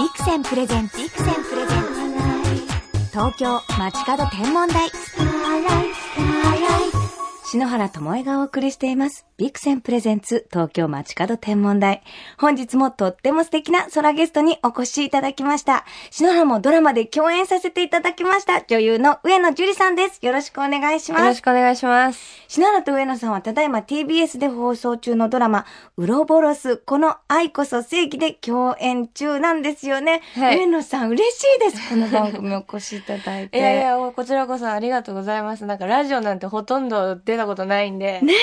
ビクセンプレゼンツ。ビクセンプレゼンツ。東京街角天文台。篠原智恵がお送りしています。ビクセンプレゼンツ東京街角天文台。本日もとっても素敵な空ゲストにお越しいただきました。篠原もドラマで共演させていただきました。女優の上野樹里さんです。よろしくお願いしますよろし。くお願いします。篠原と上野さんはただいま TBS で放送中のドラマ、ウロボロス、この愛こそ正義で共演中なんですよね。はい上野さん嬉しいです。この番組お越しいただいて。いやいや、こちらこそありがとうございます。なんかラジオなんてほとんど出たことないんで。ね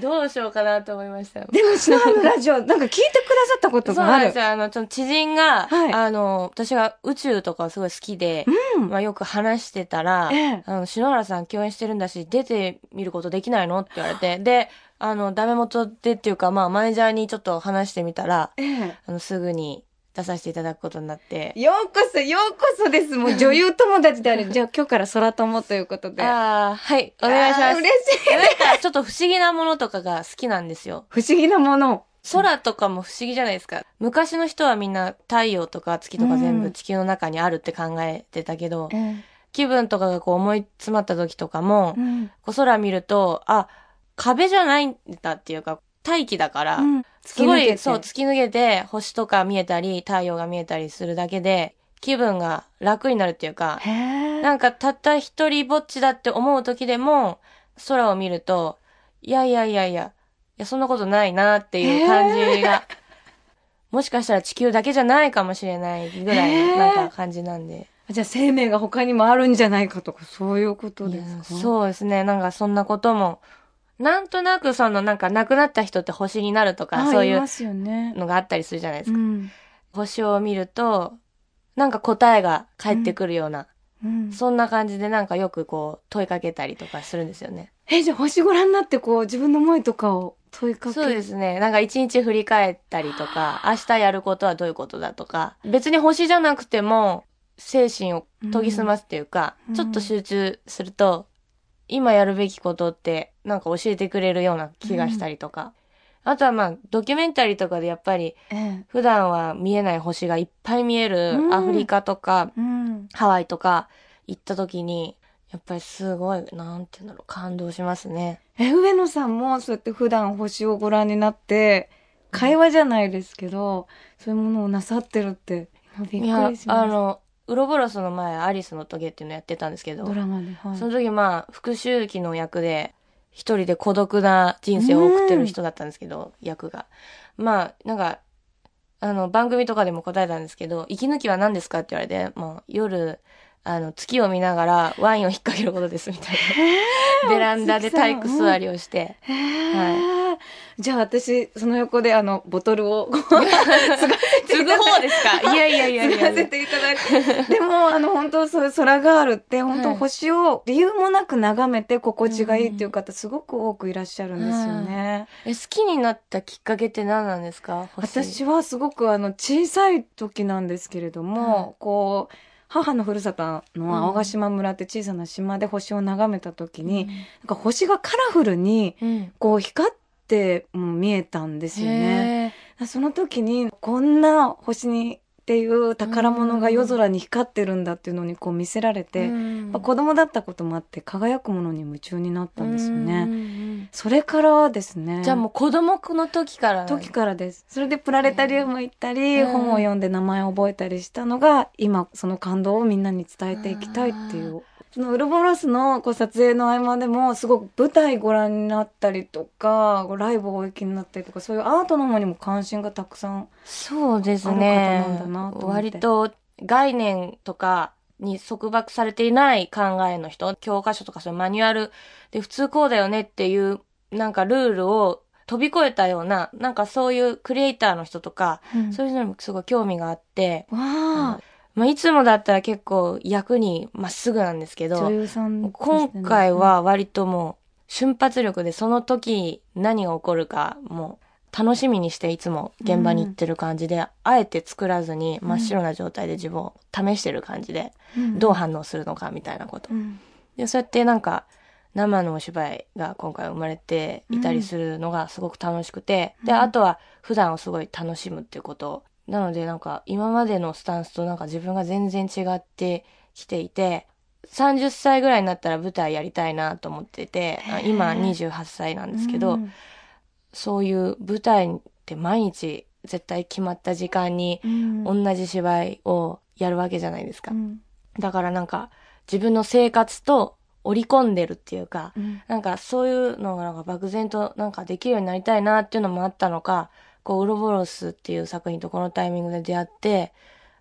どうしようかなと思いましたよ。でも篠原のラジオ、なんか聞いてくださったことがあるそうなんです。よ。あの、ちょっと知人が、はいあの、私が宇宙とかすごい好きで、うんまあよく話してたら、ええあの、篠原さん共演してるんだし、出てみることできないの？って言われて、で、あの、ダメ元でっていうか、まあマネージャーにちょっと話してみたら、ええあの、すぐに出させていただくことになって、ようこそ、ようこそです。もう女優友達である。じゃあ今日から空友ということで。ああ、はい、お願いします。嬉しい。なんかちょっと不思議なものとかが好きなんですよ。不思議なもの。空とかも不思議じゃないですか。昔の人はみんな太陽とか月とか全部地球の中にあるって考えてたけど、え気分とかがこう思い詰まった時とかも、うん。こう空見ると、あ、壁じゃないんだっていうか、大気だから、うんすごい、そう、突き抜けて星とか見えたり、太陽が見えたりするだけで、気分が楽になるっていうか。なんかたった一人ぼっちだって思う時でも、空を見ると、いやいやいやいや、いやそんなことないなっていう感じが、もしかしたら地球だけじゃないかもしれないぐらいなんか感じなんで。じゃあ生命が他にもあるんじゃないかとか、そういうことですか？そうですね。なんかそんなことも、なんとなくそのなんか亡くなった人って星になるとか、そういう。のがあったりするじゃないですか。うん。星を見ると、なんか答えが返ってくるような、うん。そんな感じでなんかよくこう問いかけたりとかするんですよね。え、じゃあ星ご覧になってこう、自分の思いとかを問いかけそうですね。なんか一日振り返ったりとか、明日やることはどういうことだとか、別に星じゃなくても、精神を研ぎ澄ますっていうか、うんちょっと集中すると、今やるべきことってなんか教えてくれるような気がしたりとか。あとはまあ、ドキュメンタリーとかでやっぱり、ええ。普段は見えない星がいっぱい見えるうんアフリカとか、うん。ハワイとか行った時に、やっぱりすごい、なんていうんだろう、感動しますね。え、上野さんもそうやって普段星をご覧になって、会話じゃないですけど、そういうものをなさってるって、今びっくりし、ました。あの、ウロボロスの前、アリスのトゲっていうのやってたんですけどド、ラマで。はい。その時まあ、復讐期の役で、一人で孤独な人生を送ってる人だったんですけど、役が。まあ、なんか、あの、番組とかでも答えたんですけど、息抜きは何ですかって言われて、もう夜、あの、月を見ながらワインを引っ掛けることですみたいな。ベランダで体育座りをして。へー。じゃあ私、その横であの、ボトルを、継ぐ方ですか？いやいやいやいや。がせていただいて。でも、あの、本当そういう空ガールって、本当はい星を理由もなく眺めて心地がいいっていう方、すごく多くいらっしゃるんですよね。え、好きになったきっかけって何なんですか？星。私はすごくあの、小さい時なんですけれども、はい。こう、母のふるさとの青ヶ島村って小さな島で星を眺めた時に、なんか星がカラフルに、うん。こう光っても見えたんですよね。へその時にこんな星にっていう宝物が夜空に光ってるんだっていうのにこう見せられーて、うん子供だったこともあって輝くものに夢中になったんですようんね。うんうんそれからですね。じゃあもう子供の時から時からです。それでプラネタリウム行ったり、うん本を読んで名前を覚えたりしたのが、今その感動をみんなに伝えていきたいっていう。そのウルボロスのこう撮影の合間でもすごく舞台ご覧になったりとか、ライブをお行きになったりとか、そういうアートの方にも関心がたくさん。そうですあね割と概念とかに束縛されていない考えの人、教科書とかそういうマニュアルで普通こうだよねっていうなんかルールを飛び越えたような、なんかそういうクリエイターの人とか、そういうのにもすごい興味があって、わあ、まあ、いつもだったら結構役にまっすぐなんですけど、女優さん、今回、は割ともう瞬発力でその時何が起こるかもう楽しみにしていつも現場に行ってる感じで、あえて作らずに真っ白な状態で自分を試してる感じで、どう反応するのかみたいなこと。うん。で、そうやってなんか生のお芝居が今回生まれていたりするのがすごく楽しくて、で、うんあとは普段をすごい楽しむっていうことなのでなんか今までのスタンスとなんか自分が全然違ってきていて、30歳ぐらいになったら舞台やりたいなと思ってて、あ今28歳なんですけど、うん。そういう舞台って毎日絶対決まった時間にうん。同じ芝居をやるわけじゃないですか。う。ん。だからなんか自分の生活と織り込んでるっていうか、うん。なんかそういうのがなんか漠然となんかできるようになりたいなっていうのもあったのか、こう、ウロボロスっていう作品とこのタイミングで出会って、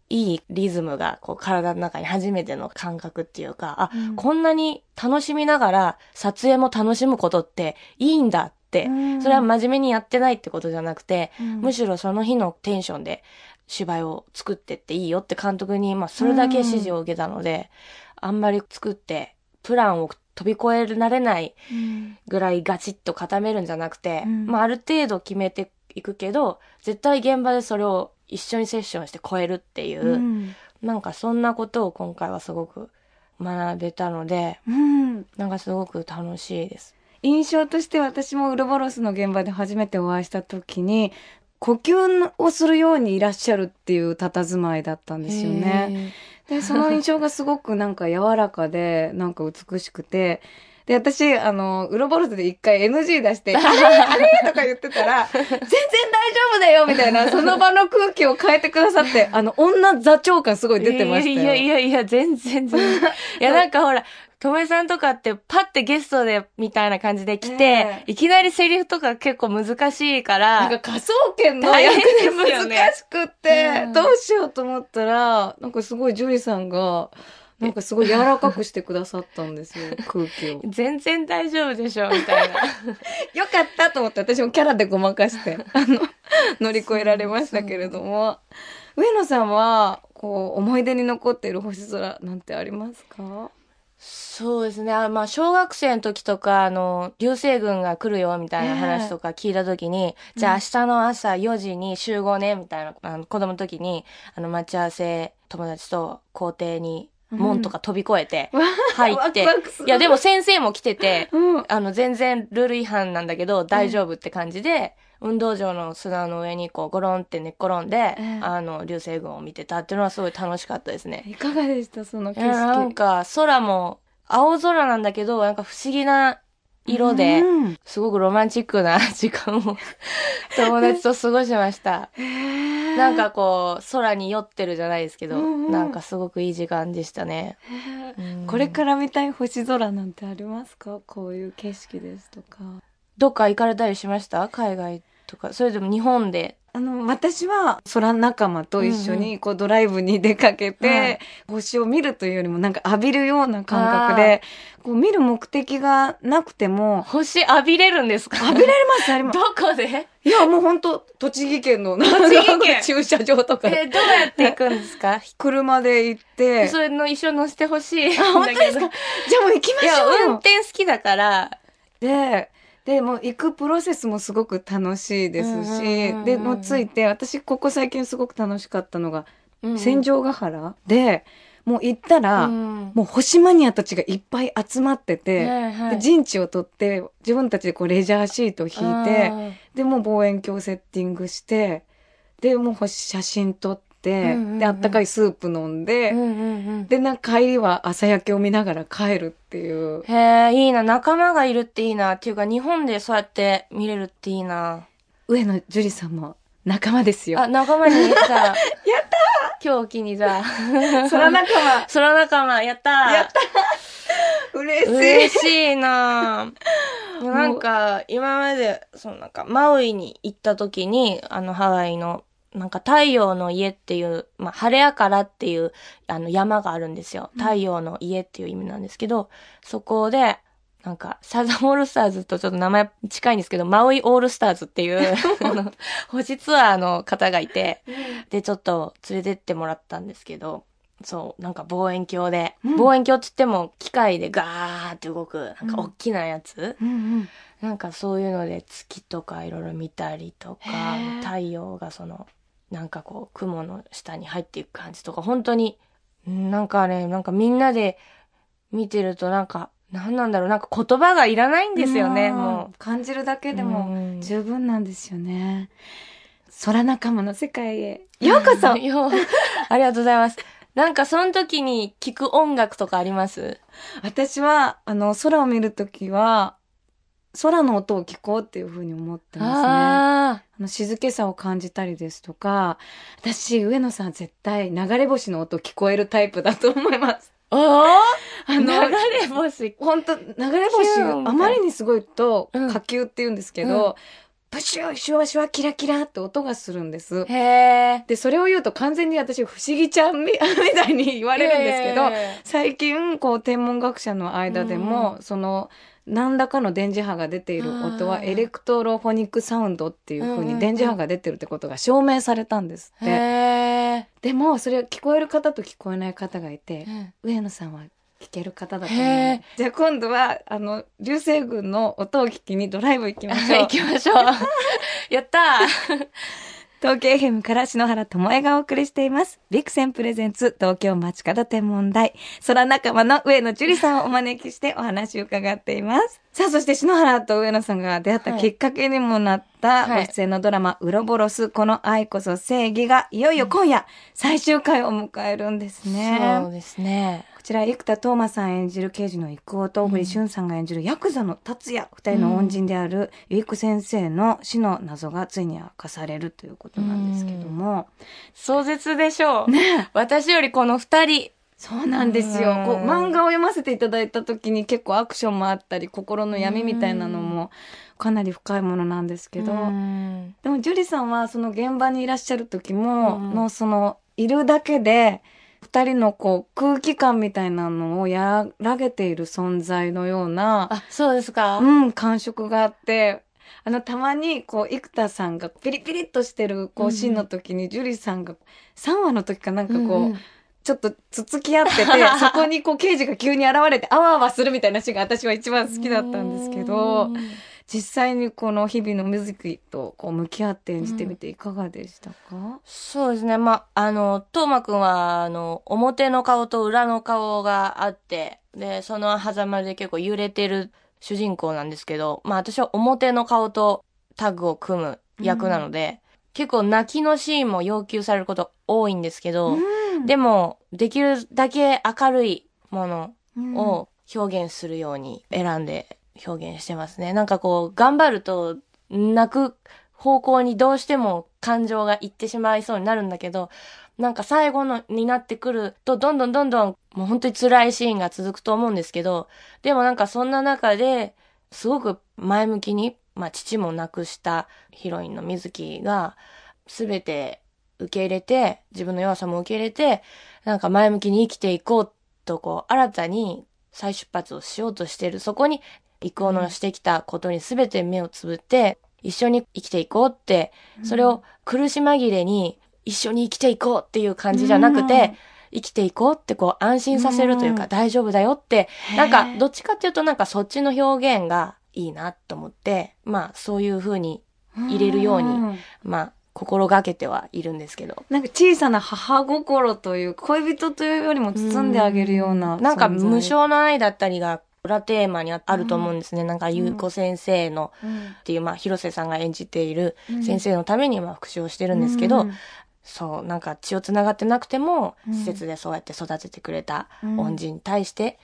いいリズムがこう体の中に初めての感覚っていうか、あ、うん。こんなに楽しみながら撮影も楽しむことっていいんだって、うん。それは真面目にやってないってことじゃなくて、うん。むしろその日のテンションで芝居を作ってっていいよって監督に、まあそれだけ指示を受けたので、あんまり作って、プランを飛び越えられないうん。ぐらいガチッと固めるんじゃなくて、うん。まあある程度決めていくけど、絶対現場でそれを一緒にセッションして超えるっていう、うんなんかそんなことを今回はすごく学べたので、うんなんかすごく楽しいです。印象として私もウルボロスの現場で初めてお会いした時に呼吸をするようにいらっしゃるっていう佇まいだったんですよね。で、その印象がすごくなんか柔らかで、なんか美しくて、で、私、あの、ウロボロスで一回 NG 出して、あれあれとか言ってたら、全然大丈夫だよみたいな、その場の空気を変えてくださって、あの、女座長感すごい出てましたよ。いやいやいや、全然全然。いや、なんかほら、ともえさんとかってパッてゲストでみたいな感じで来て、ええいきなりセリフとか結構難しいから、なんか科捜研の大役変で難しくって、うんどうしようと思ったら、なんかすごいジュリさんが、なんかすごい柔らかくしてくださったんですよ、空気を。全然大丈夫でしょ、みたいな。よかったと思って、私もキャラでごまかして、あの、乗り越えられましたけれども。上野さんは、こう、思い出に残っている星空なんてありますか？そうですね。あまあ、小学生の時とか、あの、流星群が来るよ、みたいな話とか聞いた時に、じゃあ明日の朝4時に集合ね、みたいな、あの、子供の時に、あの、待ち合わせ友達と校庭に、門とか飛び越えて、入って、いや、でも先生も来てて、うん。あの、全然ルール違反なんだけど、大丈夫って感じで、運動場の砂の上にこう、ゴロンって寝っ転んで、ええあの、流星群を見てたっていうのはすごい楽しかったですね。いかがでしたその景いや、なん色。か、空も、青空なんだけど、なんか不思議な色で、うんすごくロマンチックな時間を 友達と過ごしました。なんかこう、空に酔ってるじゃないですけど、うんうんなんかすごくいい時間でしたね。うんこれから見たい星空なんてありますか？こういう景色ですとか。どっか行かれたりしました？海外とか。それでも日本で。あの、私は空仲間と一緒にこうドライブに出かけて、はい。星を見るというよりもなんか浴びるような感覚で、こう見る目的がなくても、星浴びれるんですか？浴びられます、あります。どこで？いや、もう本当栃木県の、栃木県？駐車場とか、え、どうやって行くんですか？車で行って、それの一緒に乗せてほしい。あ本当ですか？じゃあもう行きまいや、しょうよ。運転好きだから、で、で、もう行くプロセスもすごく楽しいですし、んで、もうついて、私ここ最近すごく楽しかったのが、うん。戦場ヶ原？で、もう行ったら、うん。もう星マニアたちがいっぱい集まってて、はいはい。で陣地を取って、自分たちでこうレジャーシートを引いて、で、もう望遠鏡セッティングして、で、もう星写真撮って、うんうんうんで、あったかいスープ飲んで、うんうんうんで、なんか帰りは朝焼けを見ながら帰るっていう。へえ、いいな。仲間がいるっていいな。っていうか、日本でそうやって見れるっていいな。上野樹里さんも仲間ですよ。あ、仲間に、じゃあ。やった今日を機にじゃあ。空仲間。空仲間、やったやった嬉しい。嬉しいななんか、今まで、そのなんか、マウイに行った時に、あの、ハワイの、なんか、太陽の家っていう、まあ、晴れやからっていう、あの、山があるんですよ。太陽の家っていう意味なんですけど、そこで、なんか、サザンオールスターズとちょっと名前近いんですけど、マウイオールスターズっていう、あの、星ツアーの方がいて、で、ちょっと連れてってもらったんですけど、そう、なんか望遠鏡で、うん。望遠鏡って言っても機械でガーって動く、なんか大きなやつ、うん。うん。なんかそういうので月とかいろいろ見たりとか太陽がその、なんかこう雲の下に入っていく感じとか、本当に、うんなんかね、なんかみんなで見てるとなんか、なんなんだろう、なんか言葉がいらないんですよね、ん。も感じるだけう。でもうん。十分なんですよね。空仲間の世界へ。ようこそ。ありがとうございます。なんかその時に聴く音楽とかあります？私は、あの、空を見るときは、空の音を聞こうっていうふうに思ってますね。ああの静けさを感じたりですとか、私、上野さん絶対流れ星の音聞こえるタイプだと思います。あ。おあー流れ星？本当流れ星あまりにすごいと、うん火球って言うんですけど、プシューシュワシュワキラキラって音がするんです。へえ。で、それを言うと完全に私不思議ちゃんみ みたいに言われるんですけど、へ最近、こう、天文学者の間でも、その、何らかの電磁波が出ている音はうん electrophonic sound っていう風うんうんうんに電磁波が出てるってことが証明されたんですーって。へでも、それ聞こえる方と聞こえない方がいて、ー。上野さんは聞ける方だと思う。じゃあ今度は、あの、流星群の音を聞きにドライブ行きましょう 行。きましょう。やったー東京 FM から篠原智恵がお送りしています。 Vixen presents 東京まちかど天文台。空仲間の上野樹里さんをお招きしてお話を伺っています。さあ、そして篠原と上野さんが出会ったきっかけにもなったはいご出演のドラマ、ウロボロス、この愛こそ正義がいよいよ今夜最終回を迎えるんですね。そうですね。こちら、生田斗真さん演じる刑事の育夫と小栗旬さんが演じるヤクザの達也、二人の恩人であるゆい子先生の死の謎がついに明かされるということなんですけども。壮絶でしょう。ね。私よりこの二人。そうなんですよ。うん。こう漫画を読ませていただいた時に結構アクションもあったり、心の闇みたいなのもかなり深いものなんですけど、うん。でも、ジュリさんはその現場にいらっしゃる時も、うん。のその、いるだけで、二人のこう空気感みたいなのを和らげている存在のような、あ、そうですか、うん、感触があって、あの、たまに、こう、生田さんがピリピリっとしてる、こう、うんシーンの時に、ジュリさんが、3話の時かなんかこう、うんうん。ちょっとつつき合ってて、そこにこう、刑事が急に現れて、あわあわするみたいなシーンが私は一番好きだったんですけどう、ん実際にこの日々の水木とこう向き合って演じてみていかがでしたか、そうですね。まあ、あの、トーマくんは、あの、表の顔と裏の顔があって、で、その狭間で結構揺れてる主人公なんですけど、まあ私は表の顔とタッグを組む役なので、結構泣きのシーンも要求されること多いんですけど、うん。でも、できるだけ明るいものうん。を表現するように選んで表現してますね。なんかこう、頑張ると泣く方向にどうしても感情がいってしまいそうになるんだけど、なんか最後のになってくると、どんどんどんどんもう本当に辛いシーンが続くと思うんですけど、でもなんかそんな中で、すごく前向きに、まあ父も亡くしたヒロインの水木が、すべて受け入れて、自分の弱さも受け入れて、なんか前向きに生きていこうと、こう、新たに再出発をしようとしてる。そこに、育夫のしてきたことに全て目をつぶって、一緒に生きていこうって、それを苦し紛れに一緒に生きていこうっていう感じじゃなくて、生きていこうってこう安心させるというか、うん。大丈夫だよって、なんかどっちかっていうとなんかそっちの表現がいいなと思って、まあそういう風に入れるようにん。まあ心がけてはいるんですけど。なんか小さな母心という恋人というよりも包んであげるような。なんか無償の愛だったりが裏テーマにあると思うんですね。なんか、ゆうこ先生のうん。っていう、まあ、広瀬さんが演じているうん。先生のために、まあ、復讐をしてるんですけど、うん。そう、なんか血を繋がってなくても、うん。施設でそうやって育ててくれたうん。恩人に対して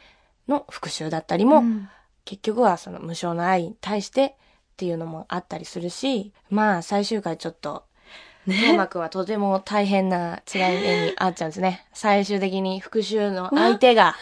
の復讐だったりも、うん。結局はその無償の愛に対してっていうのもあったりするし、まあ、最終回ちょっと、トーマくんはとても大変な辛い目に あっちゃうんですね。最終的に復讐の相手が、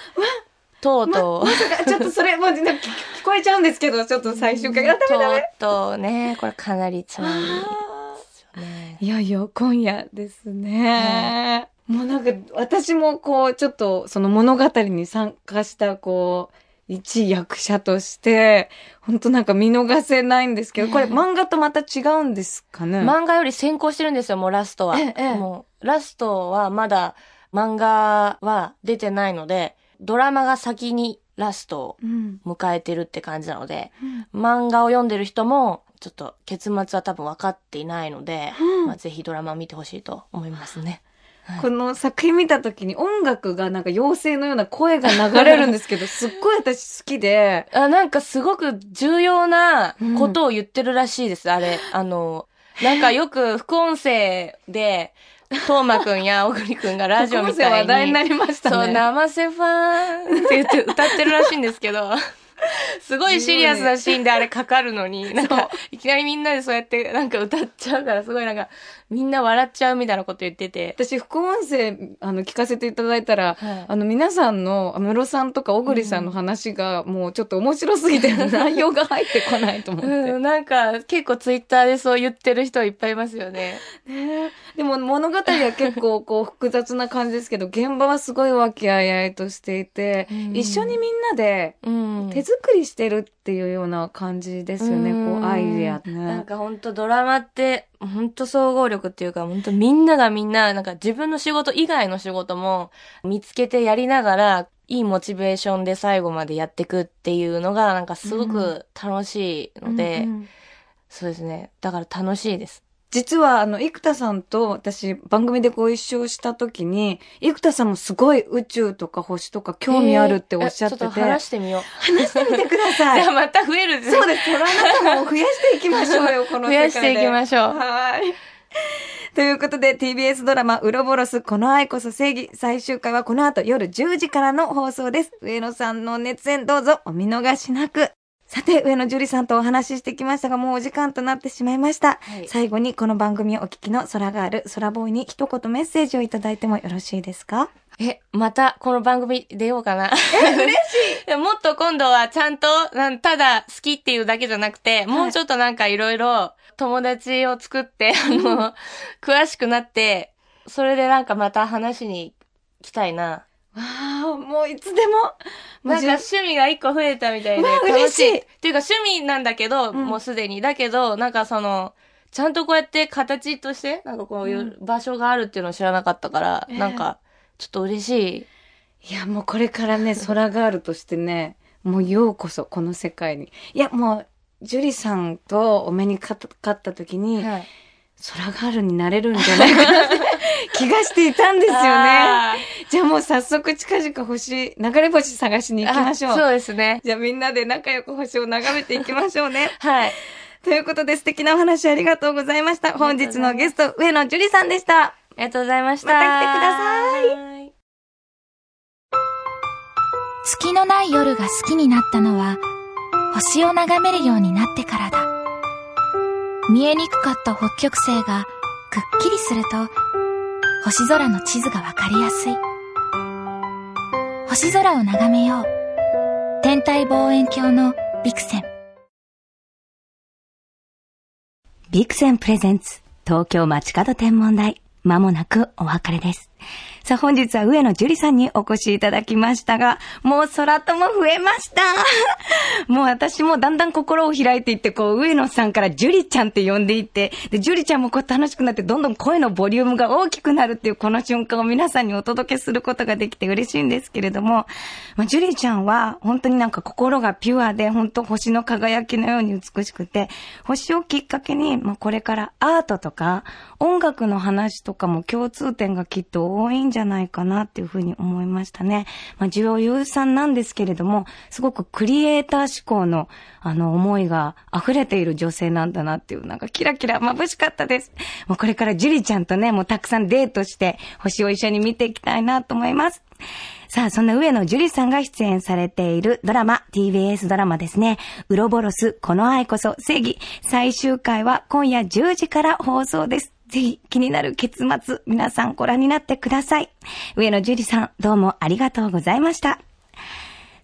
とうとう、まちょっとそれ、もう、なんか聞聞こえちゃうんですけど、ちょっと最終回。あ、ダメダメ。とうとうね、これかなり辛 いですあよね。ーいよいよ今夜ですね。もうなんか、私もこう、ちょっと、その物語に参加した、こう、一役者として、本当なんか見逃せないんですけど、これ漫画とまた違うんですかね？漫画より先行してるんですよ、もうラストは。ええええもう、ラストはまだ漫画は出てないので、ドラマが先にラストをうん。迎えてるって感じなので、漫画を読んでる人も、ちょっと結末は多分分かっていないので、うんまあ、ぜひドラマを見てほしいと思いますね。この作品見た時に音楽がなんか妖精のような声が流れるんですけど、すっごい私好きで、あなんかすごく重要なことを言ってるらしいです、あれ。あの、なんかよく副音声で、トーマくんや小栗くんがラジオみたいに。話題になりましたね。そう、生瀬ファンって言って歌ってるらしいんですけど。すごいシリアスなシーンであれかかるのに、なんか、いきなりみんなでそうやってなんか歌っちゃうから、すごいなんか、みんな笑っちゃうみたいなこと言ってて。私、副音声、あの、聞かせていただいたら、はい、あの、皆さんの、ムロさんとか小栗さんの話が、もうちょっと面白すぎて、内容が入ってこないと思って。うん、なんか、結構ツイッターでそう言ってる人いっぱいいますよね。ねでも物語は結構、こう、複雑な感じですけど、現場はすごい和気あいあいとしていて、うん、一緒にみんなで、手作りしてるっていうような感じですよね、こう、アイデアね。なんか本当ドラマって、本当総合力っていうか、本当みんながみんな、なんか自分の仕事以外の仕事も見つけてやりながら、いいモチベーションで最後までやっていくっていうのが、なんかすごく楽しいので、うんうん、そうですね。だから楽しいです。実は、あの、生田さんと私、番組でご一緒した時に、生田さんもすごい宇宙とか星とか興味あるっておっしゃってて。えー、ちょっと話してみよう。話してみてください。じゃあまた増えるそうです。虎仲間を増やしていきましょうよ、この世界で。増やしていきましょう。はい。ということで TBS ドラマウロボロスこの愛こそ正義最終回はこの後夜10時からの放送です。上野さんの熱演どうぞお見逃しなく。さて、上野樹里さんとお話ししてきましたが、もうお時間となってしまいました。はい、最後にこの番組をお聞きの空がある空ボーイに一言メッセージをいただいてもよろしいですか？え、またこの番組出ようかな。え、嬉しい もっと今度はちゃんと、ただ好きっていうだけじゃなくて、もうちょっとなんかいろいろ友達を作って、あの、詳しくなって、それでなんかまた話に来たいな。わあ、もういつでも。なんか趣味が一個増えたみたいで楽しい。っていうか趣味なんだけど、うん、もうすでに。だけど、なんかその、ちゃんとこうやって形として、なんかこういう場所があるっていうのを知らなかったから、うん、なんか、ちょっと嬉しい。いや、もうこれからね、空ガールとしてね、もうようこそ、この世界に。いや、もう、ジュリさんとお目にかかった時に、はい、空ガールになれるんじゃないかなって 気がしていたんですよね。じゃあもう早速近々星、流れ星探しに行きましょう。そうですね。じゃあみんなで仲良く星を眺めていきましょうね。はい。ということで素敵なお話ありがとうございました。本日のゲスト、上野樹里さんでした。ありがとうございました。また来てください。月のない夜が好きになったのは、星を眺めるようになってからだ。見えにくかった北極星がくっきりすると、星空の地図がわかりやすい。星空を眺めよう。天体望遠鏡のビクセン。ビクセンプレゼンツ東京街角天文台。まもなくお別れです。さあ本日は上野樹里さんにお越しいただきましたが、もう空とも増えました。もう私もだんだん心を開いていって、こう上野さんから樹里ちゃんって呼んでいって、で、樹里ちゃんもこう楽しくなって、どんどん声のボリュームが大きくなるっていうこの瞬間を皆さんにお届けすることができて嬉しいんですけれども、まあ、樹里ちゃんは本当になんか心がピュアで、本当星の輝きのように美しくて、星をきっかけに、まあ、これからアートとか音楽の話とかも共通点がきっと多いんじゃないかなっていうふうに思いましたね。まあ、女優さんなんですけれども、すごくクリエイター志向の、あの、思いが溢れている女性なんだなっていう、なんかキラキラ眩しかったです。もうこれからジュリちゃんとね、もうたくさんデートして、星を一緒に見ていきたいなと思います。さあ、そんな上野樹里さんが出演されているドラマ、TBS ドラマですね。ウロボロス、この愛こそ正義。最終回は今夜10時から放送です。ぜひ気になる結末、皆さんご覧になってください。上野樹里さん、どうもありがとうございました。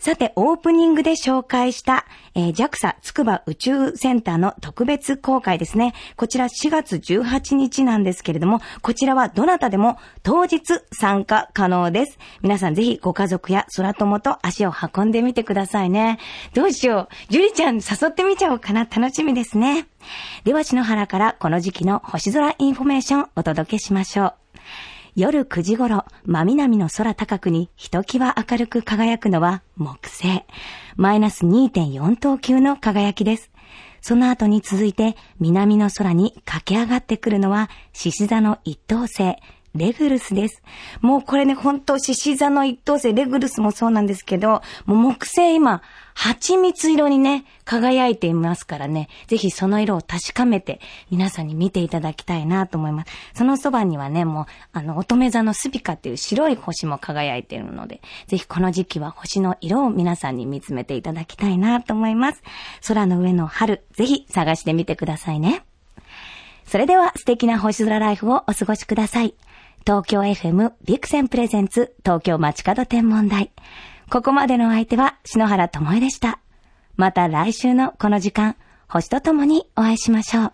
さて、オープニングで紹介した、えー、JAXA 筑波宇宙センターの特別公開ですね。こちら4月18日なんですけれども、こちらはどなたでも当日参加可能です。皆さんぜひご家族や空友と足を運んでみてくださいね。どうしよう。ジュリちゃん誘ってみちゃおうかな。楽しみですね。では、篠原からこの時期の星空インフォメーションお届けしましょう。夜9時頃、真南の空高くにひときわ明るく輝くのは木星。マイナス2.4等級の輝きです。その後に続いて南の空に駆け上がってくるのは獅子座の一等星、レグルスです。もうこれね、本当獅子座の一等星、レグルスもそうなんですけど、もう木星今、蜂蜜色にね、輝いていますからね、ぜひその色を確かめて、皆さんに見ていただきたいなと思います。そのそばにはね、もう、あの、乙女座のスピカっていう白い星も輝いているので、ぜひこの時期は星の色を皆さんに見つめていただきたいなと思います。空の上の春、ぜひ探してみてくださいね。それでは素敵な星空ライフをお過ごしください。東京 FM ビクセンプレゼンツ東京街角天文台。ここまでの相手は篠原智恵でした。また来週のこの時間、星とともにお会いしましょう。